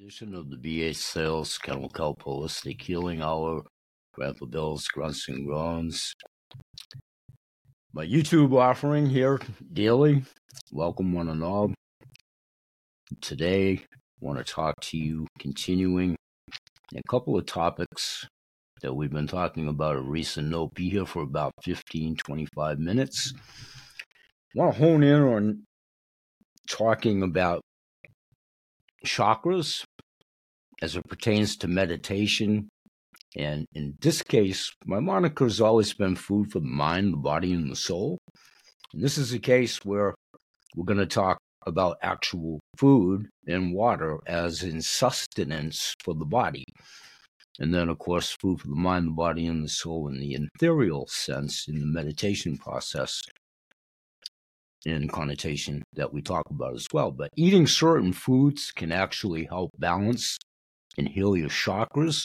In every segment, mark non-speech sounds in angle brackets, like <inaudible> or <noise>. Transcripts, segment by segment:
edition of the BH Sales Kennel Kelp Holistic Healing Hour. Grandpa Bill's Grunts and Groans. My YouTube offering here daily. Welcome, one and all. Today, I want to talk to you continuing a couple of topics that we've been talking about a recent note. Be here for about 15, 25 minutes. I want to hone in on talking about chakras as it pertains to meditation. And in this case, my moniker has always been food for the mind, the body, and the soul. And this is a case where we're going to talk about actual food and water as in sustenance for the body. And then, of course, food for the mind, the body, and the soul in the ethereal sense in the meditation process in connotation that we talk about as well. But eating certain foods can actually help balance and heal your chakras,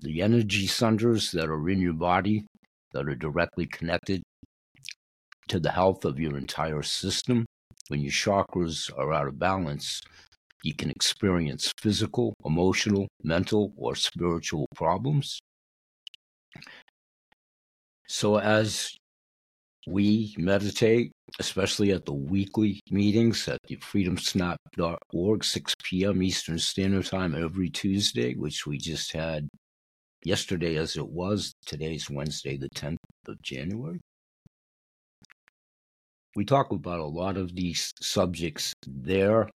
the energy centers that are in your body that are directly connected to the health of your entire system. When your chakras are out of balance, you can experience physical, emotional, mental, or spiritual problems. So, as we meditate, especially at the weekly meetings at freedomsnap.org, 6 p.m. Eastern Standard Time every Tuesday, which we just had yesterday as it was. Today's Wednesday, the 10th of January. We talk about a lot of these subjects there,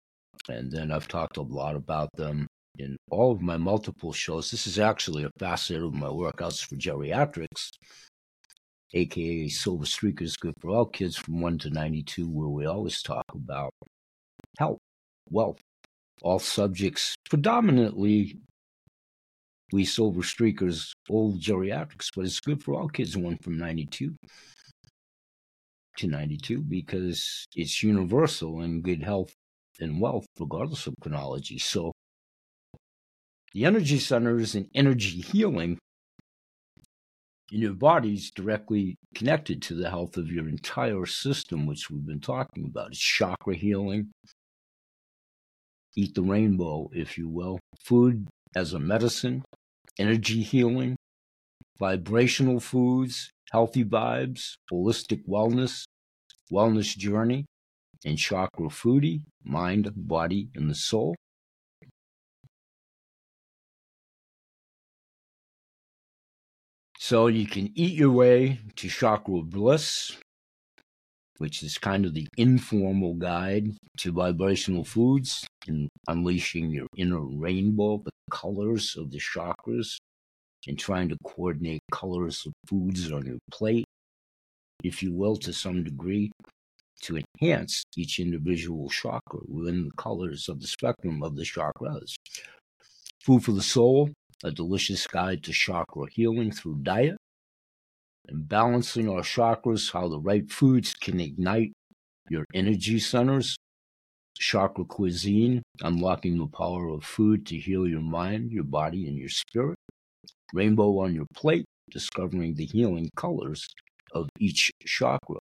and then I've talked a lot about them in all of my multiple shows. This is actually a facet of my workouts for geriatrics aka Silver Streakers Good for All Kids from 1 to 92, where we always talk about health, wealth, all subjects, predominantly we Silver Streakers, old geriatrics, but it's good for all kids, one from 92 to 92, because it's universal in good health and wealth, regardless of chronology. So the energy centers and energy healing and your body's directly connected to the health of your entire system, which we've been talking about. It's chakra healing. Eat the rainbow, if you will. Food as a medicine, energy healing, vibrational foods, healthy vibes, holistic wellness, wellness journey, and chakra foodie, mind, body, and the soul. So you can eat your way to chakra bliss, which is kind of the informal guide to vibrational foods and unleashing your inner rainbow, the colors of the chakras, and trying to coordinate colors of foods on your plate, if you will, to some degree, to enhance each individual chakra within the colors of the spectrum of the chakras. Food for the soul a delicious guide to chakra healing through diet and balancing our chakras, how the right foods can ignite your energy centers, chakra cuisine, unlocking the power of food to heal your mind, your body, and your spirit, rainbow on your plate, discovering the healing colors of each chakra.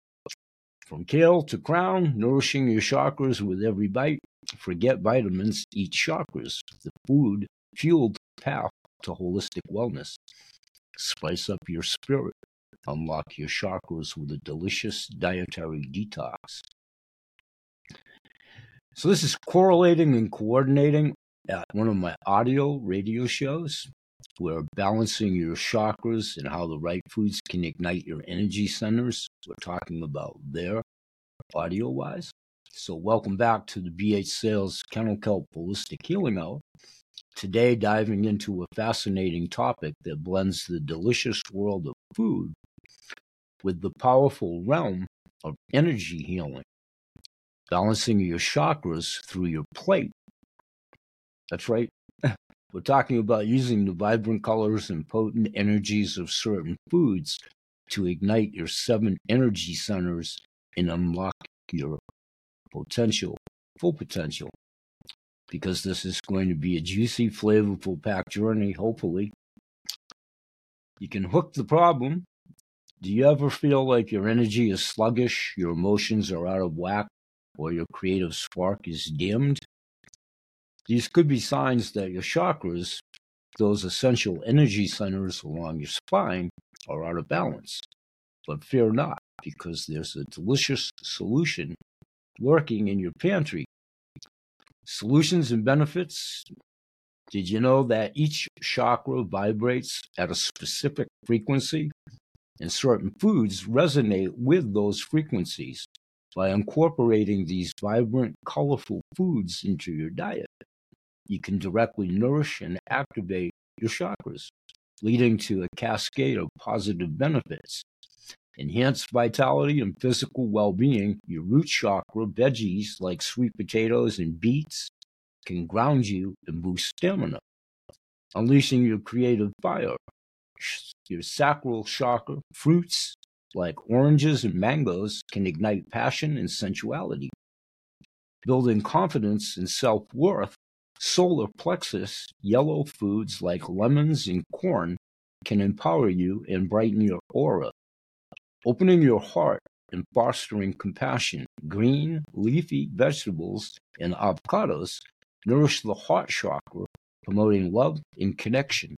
From kale to crown, nourishing your chakras with every bite. Forget vitamins, eat chakras, the food fueled path to holistic wellness. Spice up your spirit. Unlock your chakras with a delicious dietary detox. So, this is correlating and coordinating at one of my audio radio shows. We're balancing your chakras and how the right foods can ignite your energy centers. We're talking about there, audio wise. So, welcome back to the BH Sales Kennel Kelp Holistic Healing Hour. Today, diving into a fascinating topic that blends the delicious world of food with the powerful realm of energy healing, balancing your chakras through your plate. That's right. <laughs> We're talking about using the vibrant colors and potent energies of certain foods to ignite your seven energy centers and unlock your potential, full potential because this is going to be a juicy, flavorful packed journey, hopefully. You can hook the problem. Do you ever feel like your energy is sluggish, your emotions are out of whack, or your creative spark is dimmed? These could be signs that your chakras, those essential energy centers along your spine, are out of balance. But fear not, because there's a delicious solution lurking in your pantry. Solutions and benefits. Did you know that each chakra vibrates at a specific frequency? And certain foods resonate with those frequencies. By incorporating these vibrant, colorful foods into your diet, you can directly nourish and activate your chakras, leading to a cascade of positive benefits. Enhanced vitality and physical well being, your root chakra, veggies like sweet potatoes and beets, can ground you and boost stamina, unleashing your creative fire. Your sacral chakra, fruits like oranges and mangoes, can ignite passion and sensuality. Building confidence and self worth, solar plexus, yellow foods like lemons and corn can empower you and brighten your aura. Opening your heart and fostering compassion, green, leafy vegetables and avocados nourish the heart chakra, promoting love and connection.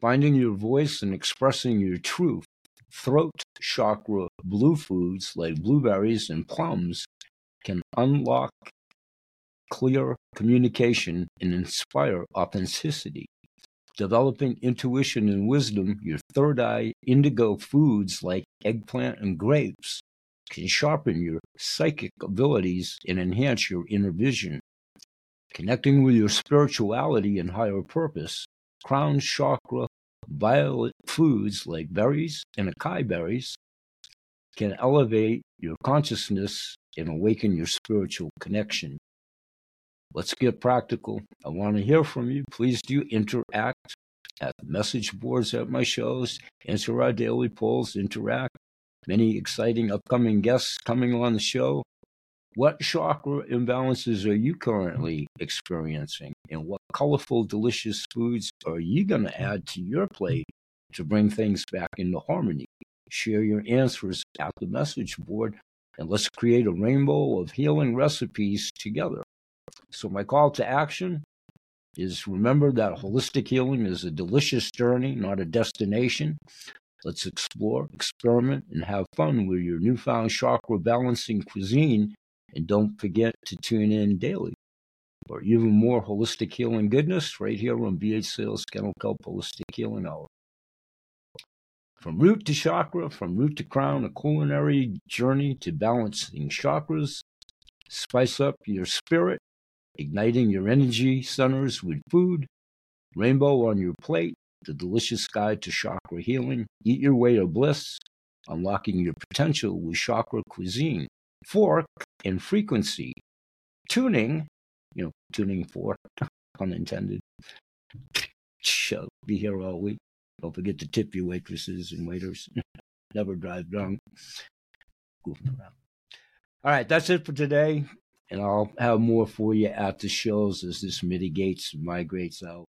Finding your voice and expressing your truth, throat chakra blue foods like blueberries and plums can unlock clear communication and inspire authenticity. Developing intuition and wisdom, your third eye indigo foods like eggplant and grapes can sharpen your psychic abilities and enhance your inner vision. Connecting with your spirituality and higher purpose, crown chakra violet foods like berries and acai berries can elevate your consciousness and awaken your spiritual connection. Let's get practical. I want to hear from you. Please do interact at the message boards at my shows, answer our daily polls, interact. Many exciting upcoming guests coming on the show. What chakra imbalances are you currently experiencing? And what colorful, delicious foods are you going to add to your plate to bring things back into harmony? Share your answers at the message board and let's create a rainbow of healing recipes together. So, my call to action is remember that holistic healing is a delicious journey, not a destination. Let's explore, experiment, and have fun with your newfound chakra balancing cuisine. And don't forget to tune in daily for even more holistic healing goodness right here on BH Sales Kennel Kelp Holistic Healing Hour. From root to chakra, from root to crown, a culinary journey to balancing chakras. Spice up your spirit igniting your energy centers with food, rainbow on your plate, the delicious guide to chakra healing, eat your way to bliss, unlocking your potential with chakra cuisine, fork and frequency, tuning, you know, tuning fork, <laughs> unintended. Shall be here all week. Don't forget to tip your waitresses and waiters. <laughs> Never drive drunk. Goofing around. All right, that's it for today and I'll have more for you at the shows as this mitigates and migrates out.